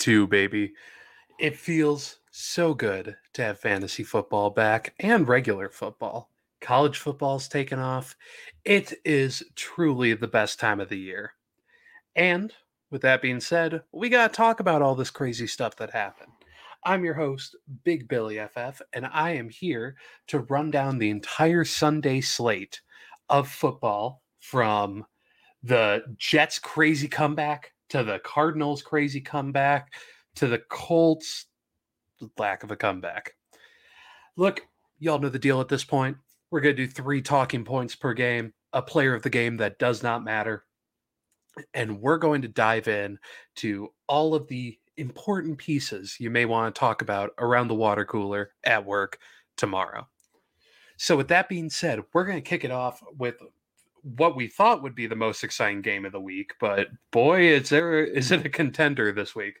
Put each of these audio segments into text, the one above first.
Two, baby. It feels so good to have fantasy football back and regular football. College football's taken off. It is truly the best time of the year. And with that being said, we got to talk about all this crazy stuff that happened. I'm your host, Big Billy FF, and I am here to run down the entire Sunday slate of football from the Jets' crazy comeback to the Cardinals' crazy comeback to the Colts' lack of a comeback. Look, y'all know the deal at this point. We're going to do three talking points per game, a player of the game that does not matter. And we're going to dive in to all of the important pieces you may want to talk about around the water cooler at work tomorrow. So, with that being said, we're going to kick it off with what we thought would be the most exciting game of the week, but boy, is there is it a contender this week.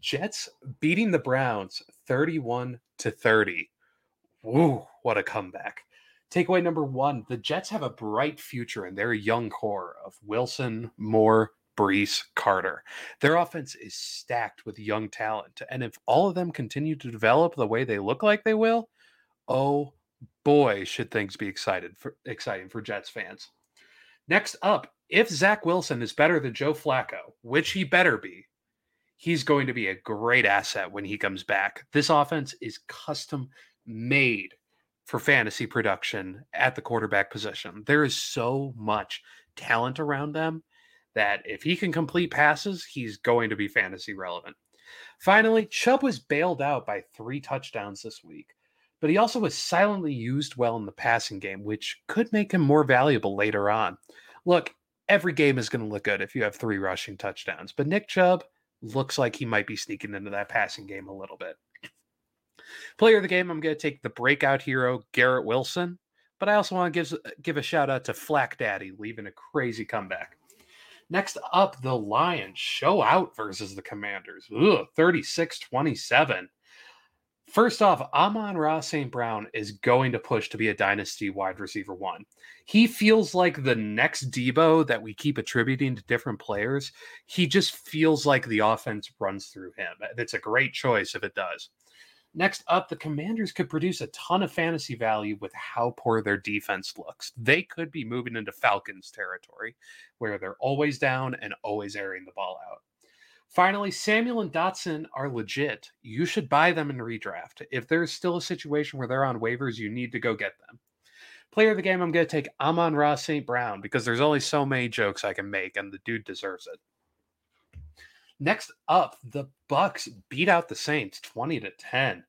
Jets beating the Browns 31 to 30. Woo, what a comeback. Takeaway number one the Jets have a bright future in their young core of Wilson, Moore, Breece, Carter. Their offense is stacked with young talent. And if all of them continue to develop the way they look like they will, oh boy, should things be excited for exciting for Jets fans. Next up, if Zach Wilson is better than Joe Flacco, which he better be, he's going to be a great asset when he comes back. This offense is custom made for fantasy production at the quarterback position. There is so much talent around them that if he can complete passes, he's going to be fantasy relevant. Finally, Chubb was bailed out by three touchdowns this week, but he also was silently used well in the passing game, which could make him more valuable later on. Look, every game is going to look good if you have three rushing touchdowns, but Nick Chubb looks like he might be sneaking into that passing game a little bit. Player of the game, I'm going to take the breakout hero, Garrett Wilson, but I also want to give, uh, give a shout out to Flack Daddy, leaving a crazy comeback. Next up, the Lions show out versus the Commanders. 36 27. First off, Amon-Ra St. Brown is going to push to be a dynasty wide receiver one. He feels like the next Deebo that we keep attributing to different players. He just feels like the offense runs through him. It's a great choice if it does. Next up, the Commanders could produce a ton of fantasy value with how poor their defense looks. They could be moving into Falcons territory where they're always down and always airing the ball out. Finally, Samuel and Dotson are legit. You should buy them in redraft. If there's still a situation where they're on waivers, you need to go get them. Player of the game, I'm going to take Amon-Ra St. Brown because there's only so many jokes I can make, and the dude deserves it. Next up, the Bucks beat out the Saints 20 to 10.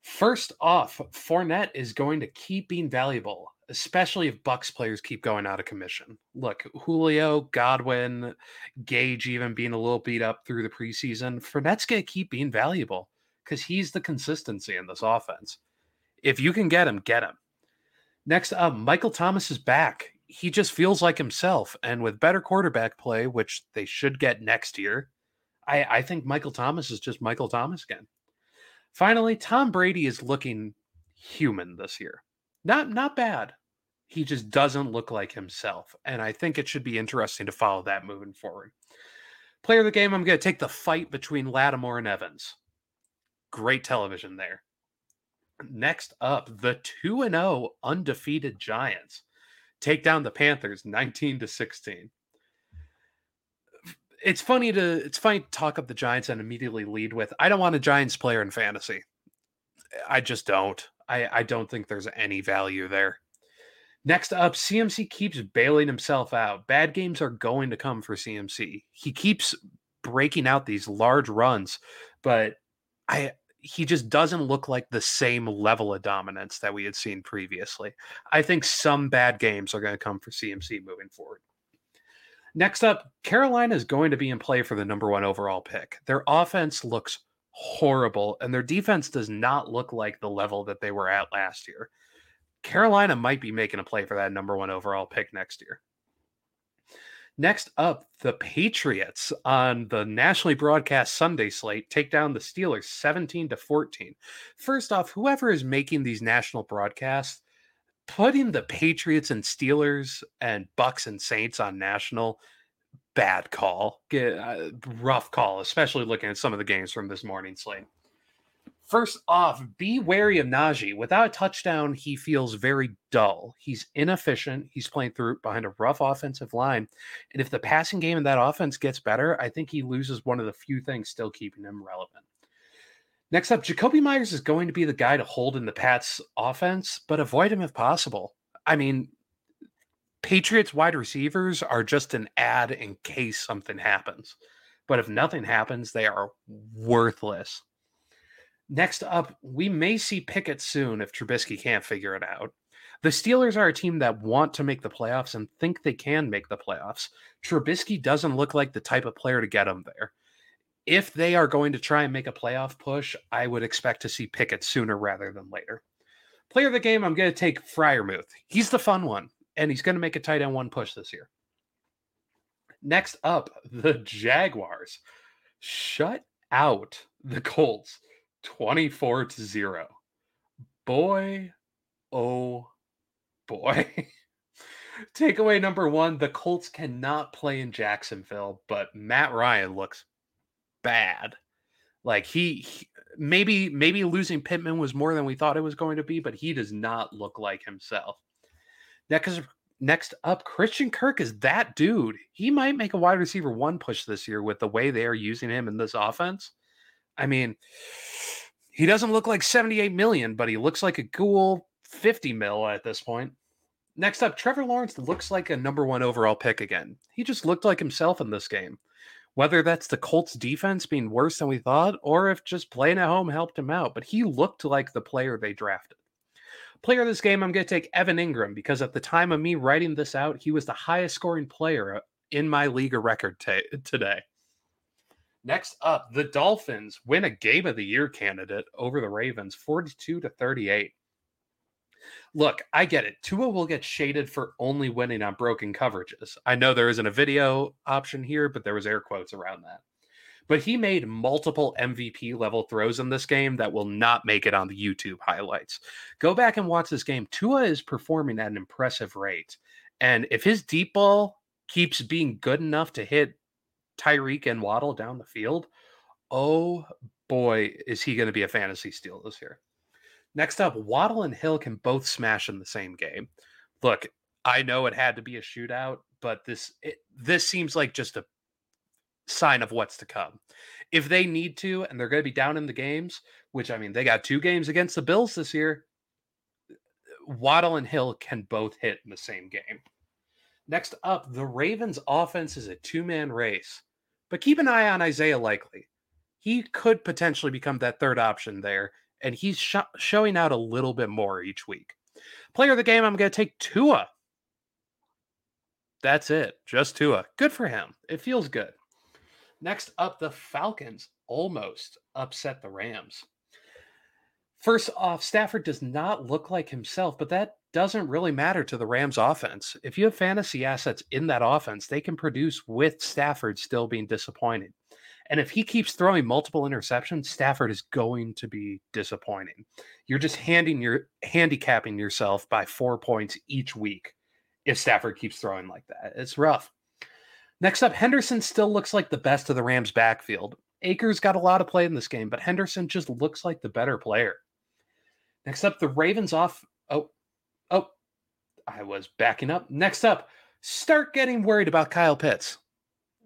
First off, Fournette is going to keep being valuable, especially if Bucks players keep going out of commission. Look, Julio, Godwin, Gage even being a little beat up through the preseason. Fournette's to keep being valuable because he's the consistency in this offense. If you can get him, get him. Next up, Michael Thomas is back he just feels like himself. And with better quarterback play, which they should get next year, I, I think Michael Thomas is just Michael Thomas again. Finally, Tom Brady is looking human this year. Not not bad. He just doesn't look like himself. And I think it should be interesting to follow that moving forward. Player of the game, I'm going to take the fight between Lattimore and Evans. Great television there. Next up, the 2 0 undefeated Giants take down the Panthers 19 to 16. It's funny to it's funny to talk up the Giants and immediately lead with I don't want a Giants player in fantasy. I just don't. I, I don't think there's any value there. Next up, CMC keeps bailing himself out. Bad games are going to come for CMC. He keeps breaking out these large runs, but I he just doesn't look like the same level of dominance that we had seen previously. I think some bad games are going to come for CMC moving forward. Next up, Carolina is going to be in play for the number one overall pick. Their offense looks horrible, and their defense does not look like the level that they were at last year. Carolina might be making a play for that number one overall pick next year. Next up, the Patriots on the nationally broadcast Sunday slate take down the Steelers 17 to 14. First off, whoever is making these national broadcasts, putting the Patriots and Steelers and Bucks and Saints on national bad call, uh, rough call, especially looking at some of the games from this morning slate. First off, be wary of Najee. Without a touchdown, he feels very dull. He's inefficient. He's playing through behind a rough offensive line. And if the passing game in that offense gets better, I think he loses one of the few things still keeping him relevant. Next up, Jakobi Meyers is going to be the guy to hold in the Pats offense, but avoid him if possible. I mean, Patriots wide receivers are just an ad in case something happens. But if nothing happens, they are worthless. Next up, we may see Pickett soon if Trubisky can't figure it out. The Steelers are a team that want to make the playoffs and think they can make the playoffs. Trubisky doesn't look like the type of player to get them there. If they are going to try and make a playoff push, I would expect to see Pickett sooner rather than later. Player of the game, I'm going to take Freiermuth. He's the fun one, and he's going to make a tight end one push this year. Next up, the Jaguars shut out the Colts 24 to 0. Boy, oh boy. Takeaway number one the Colts cannot play in Jacksonville, but Matt Ryan looks bad. Like he, he, maybe maybe losing Pittman was more than we thought it was going to be, but he does not look like himself. Next, next up, Christian Kirk is that dude. He might make a wide receiver one push this year with the way they are using him in this offense. I mean, he doesn't look like 78 million, but he looks like a cool 50 mil at this point. Next up, Trevor Lawrence looks like a number one overall pick again. He just looked like himself in this game. Whether that's the Colts defense being worse than we thought, or if just playing at home helped him out, but he looked like the player they drafted. Player of this game, I'm going to take Evan Engram because at the time of me writing this out, he was the highest scoring player uh, in my league of record t- today. Next up, the Dolphins win a game of the year candidate over the Ravens 42 to 38. Look, I get it. Tua will get shaded for only winning on broken coverages. I know there isn't a video option here, but there was air quotes around that. But he made multiple MVP level throws in this game that will not make it on the YouTube highlights. Go back and watch this game. Tua is performing at an impressive rate. And if his deep ball keeps being good enough to hit Tyreek and Waddle down the field, oh boy, is he going to be a fantasy steal this year. Next up, Waddle and Hill can both smash in the same game. Look, I know it had to be a shootout, but this it, this seems like just a sign of what's to come. If they need to and they're going to be down in the games, which I mean, they got two games against the Bills this year, Waddle and Hill can both hit in the same game. Next up, the Ravens offense is a two man race, but keep an eye on Isaiah Likely. He could potentially become that third option there, and he's sh- showing out a little bit more each week. Player of the game, I'm going to take Tua. That's it. Just Tua. Good for him. It feels good. Next up, the Falcons almost upset the Rams. First off, Stafford does not look like himself, but that doesn't really matter to the Rams offense. If you have fantasy assets in that offense, they can produce with Stafford still being disappointed. And if he keeps throwing multiple interceptions, Stafford is going to be disappointing. You're just handing your handicapping yourself by 4 points each week if Stafford keeps throwing like that. It's rough. Next up, Henderson still looks like the best of the Rams backfield. Akers got a lot of play in this game, but Henderson just looks like the better player. Next up, the Ravens off. Oh, oh, I was backing up. Next up, start getting worried about Kyle Pitts.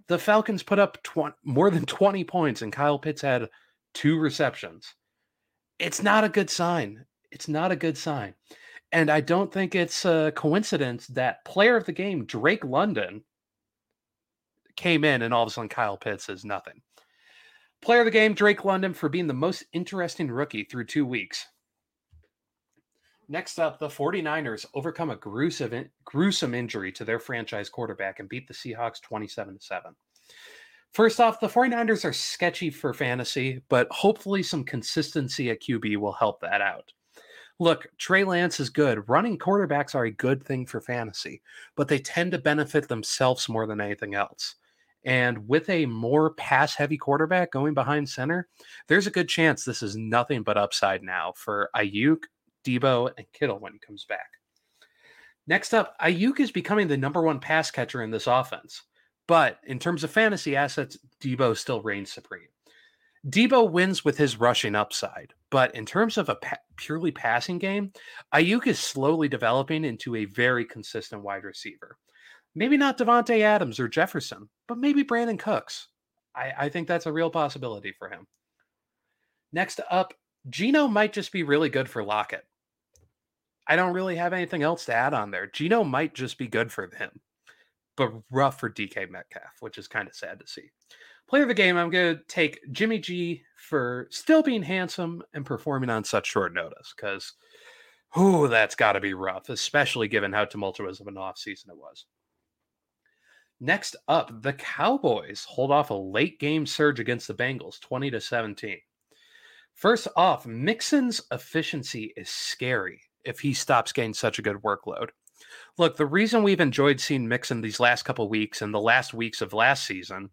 The Falcons put up 20, more than 20 points, and Kyle Pitts had two receptions. It's not a good sign. It's not a good sign. And I don't think it's a coincidence that player of the game, Drake London, came in and all of a sudden Kyle Pitts is nothing. Player of the game, Drake London, for being the most interesting rookie through two weeks. Next up, the 49ers overcome a gruesome, gruesome injury to their franchise quarterback and beat the Seahawks 27 7. First off, the 49ers are sketchy for fantasy, but hopefully some consistency at QB will help that out. Look, Trey Lance is good. Running quarterbacks are a good thing for fantasy, but they tend to benefit themselves more than anything else. And with a more pass heavy quarterback going behind center, there's a good chance this is nothing but upside now for Aiyuk, Deebo, and Kittle when he comes back. Next up, Aiyuk is becoming the number one pass catcher in this offense. But in terms of fantasy assets, Deebo still reigns supreme. Deebo wins with his rushing upside, but in terms of a pa- purely passing game, Aiyuk is slowly developing into a very consistent wide receiver. Maybe not Davante Adams or Jefferson, but maybe Brandin Cooks. I, I think that's a real possibility for him. Next up, Geno might just be really good for Lockett. I don't really have anything else to add on there. Geno might just be good for him, but rough for DK Metcalf, which is kind of sad to see. Player of the game, I'm going to take Jimmy G for still being handsome and performing on such short notice because, whoo, that's got to be rough, especially given how tumultuous of an offseason it was. Next up, the Cowboys hold off a late game surge against the Bengals, 20 to 17. First off, Mixon's efficiency is scary if he stops getting such a good workload. Look, the reason we've enjoyed seeing Mixon these last couple weeks and the last weeks of last season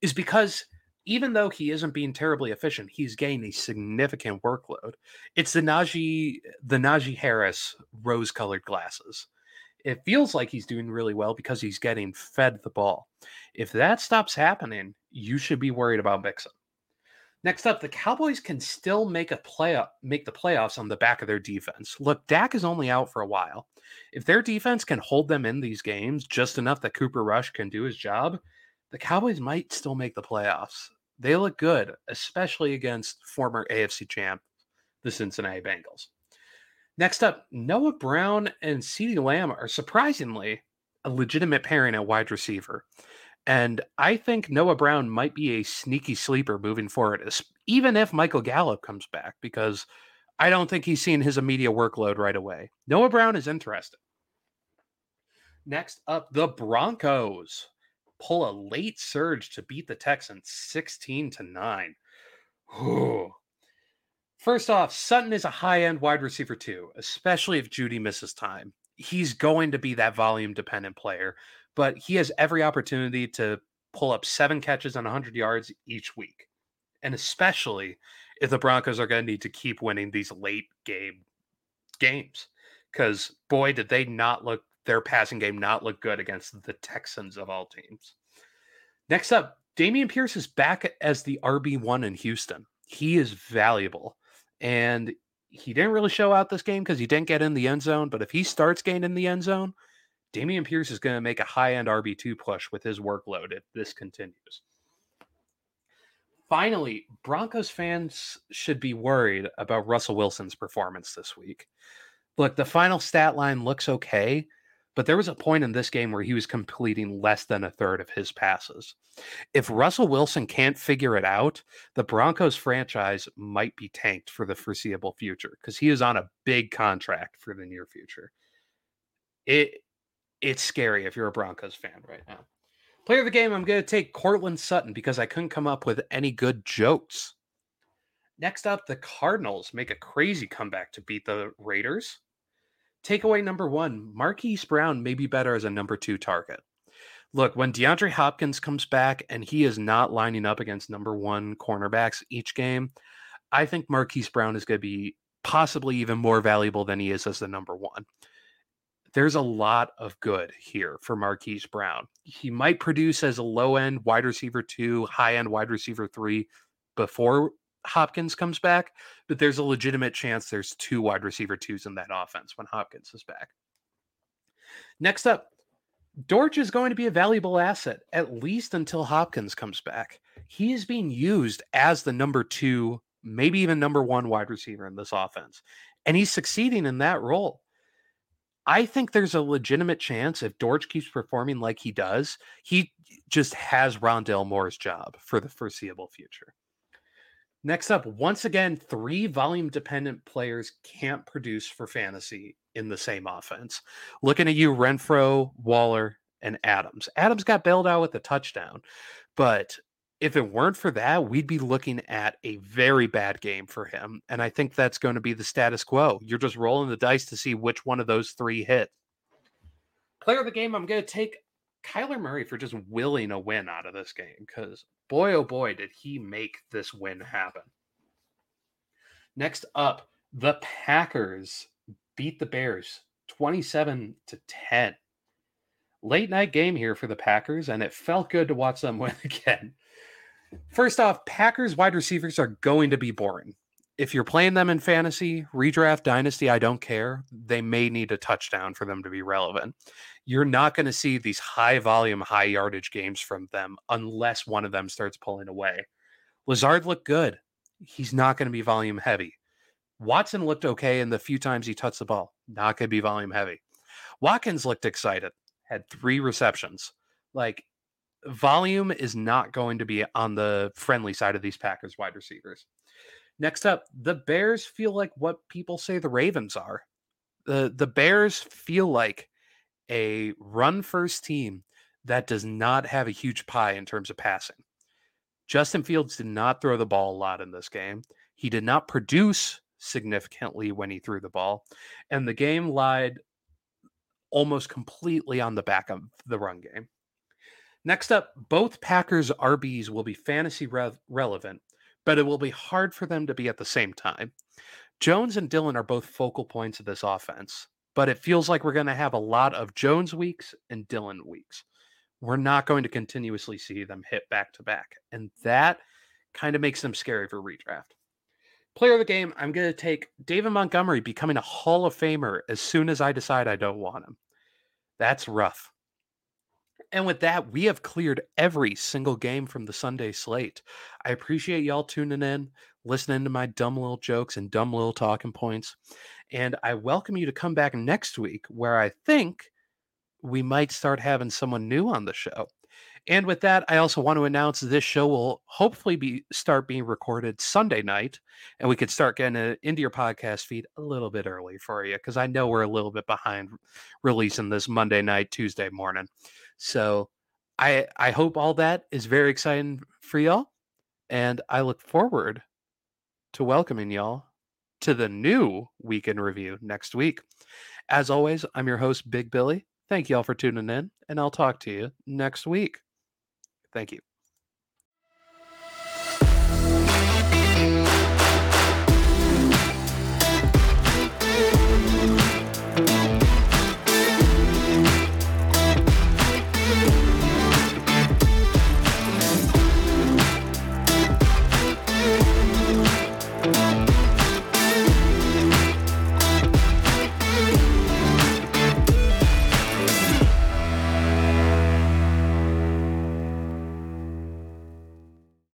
is because even though he isn't being terribly efficient, he's getting a significant workload. It's the Najee, the Najee Harris rose-colored glasses. It feels like he's doing really well because he's getting fed the ball. If that stops happening, you should be worried about Mixon. Next up, the Cowboys can still make a play make the playoffs on the back of their defense. Look, Dak is only out for a while. If their defense can hold them in these games just enough that Cooper Rush can do his job, the Cowboys might still make the playoffs. They look good, especially against former AFC champ, the Cincinnati Bengals. Next up, Noah Brown and CeeDee Lamb are surprisingly a legitimate pairing at wide receiver. And I think Noah Brown might be a sneaky sleeper moving forward, even if Michael Gallup comes back, because I don't think he's seen his immediate workload right away. Noah Brown is interesting. Next up, the Broncos pull a late surge to beat the Texans 16 to 9. First off, Sutton is a high end wide receiver too, especially if Jeudy misses time. He's going to be that volume dependent player, but he has every opportunity to pull up seven catches on 100 yards each week. And especially if the Broncos are going to need to keep winning these late game games. Because boy, did they not look their passing game not look good against the Texans of all teams. Next up, Dameon Pierce is back as the RB1 in Houston. He is valuable. And he didn't really show out this game because he didn't get in the end zone. But if he starts getting in the end zone, Dameon Pierce is going to make a high end RB2 push with his workload if this continues. Finally, Broncos fans should be worried about Russell Wilson's performance this week. Look, the final stat line looks okay, but there was a point in this game where he was completing less than a third of his passes. If Russell Wilson can't figure it out, the Broncos franchise might be tanked for the foreseeable future because he is on a big contract for the near future. It it's scary if you're a Broncos fan right now. Player of the game, I'm going to take Courtland Sutton because I couldn't come up with any good jokes. Next up, the Cardinals make a crazy comeback to beat the Raiders. Takeaway number one Marquise Brown may be better as a number two target. Look, when DeAndre Hopkins comes back and he is not lining up against number one cornerbacks each game, I think Marquise Brown is going to be possibly even more valuable than he is as the number one. There's a lot of good here for Marquise Brown. He might produce as a low end wide receiver two, high end wide receiver three before Hopkins comes back, but there's a legitimate chance there's two wide receiver twos in that offense when Hopkins is back. Next up, Dortch is going to be a valuable asset, at least until Hopkins comes back. He is being used as the number two, maybe even number one wide receiver in this offense, and he's succeeding in that role. I think there's a legitimate chance if Dortch keeps performing like he does, he just has Rondale Moore's job for the foreseeable future. Next up, once again, three volume dependent players can't produce for fantasy in the same offense. Looking at you, Renfrow, Waller, and Adams. Adams got bailed out with a touchdown, but if it weren't for that, we'd be looking at a very bad game for him. And I think that's going to be the status quo. You're just rolling the dice to see which one of those three hit. Player of the game, I'm going to take Kyler Murray for just willing a win out of this game because boy, oh boy, did he make this win happen. Next up, the Packers beat the Bears 27 to 10. late night game here for the Packers, and it felt good to watch them win again. First off, Packers wide receivers are going to be boring. If you're playing them in fantasy, redraft, dynasty, I don't care. They may need a touchdown for them to be relevant. You're not going to see these high volume, high yardage games from them unless one of them starts pulling away. Lazard looked good. He's not going to be volume heavy. Watson looked okay in the few times he touched the ball. Not going to be volume heavy. Watkins looked excited, had three receptions. Like, volume is not going to be on the friendly side of these Packers wide receivers. Next up, the Bears feel like what people say the Ravens are. The the Bears feel like a run first team that does not have a huge pie in terms of passing. Justin Fields did not throw the ball a lot in this game. He did not produce significantly when he threw the ball, and the game lied almost completely on the back of the run game. Next up, both Packers RBs will be fantasy re- relevant, but it will be hard for them to be at the same time. Jones and Dillon are both focal points of this offense, but it feels like we're going to have a lot of Jones weeks and Dillon weeks. We're not going to continuously see them hit back to back, and that kind of makes them scary for redraft. Player of the game, I'm going to take David Montgomery becoming a Hall of Famer as soon as I decide I don't want him. That's rough. And with that, we have cleared every single game from the Sunday slate. I appreciate y'all tuning in, listening to my dumb little jokes and dumb little talking points. And I welcome you to come back next week where I think we might start having someone new on the show. And with that, I also want to announce this show will hopefully be start being recorded Sunday night, and we could start getting it into your podcast feed a little bit early for you because I know we're a little bit behind releasing this Monday night, Tuesday morning. So I I hope all that is very exciting for y'all, and I look forward to welcoming y'all to the new weekend review next week. As always, I'm your host, Big Billy. Thank y'all for tuning in, and I'll talk to you next week. Thank you.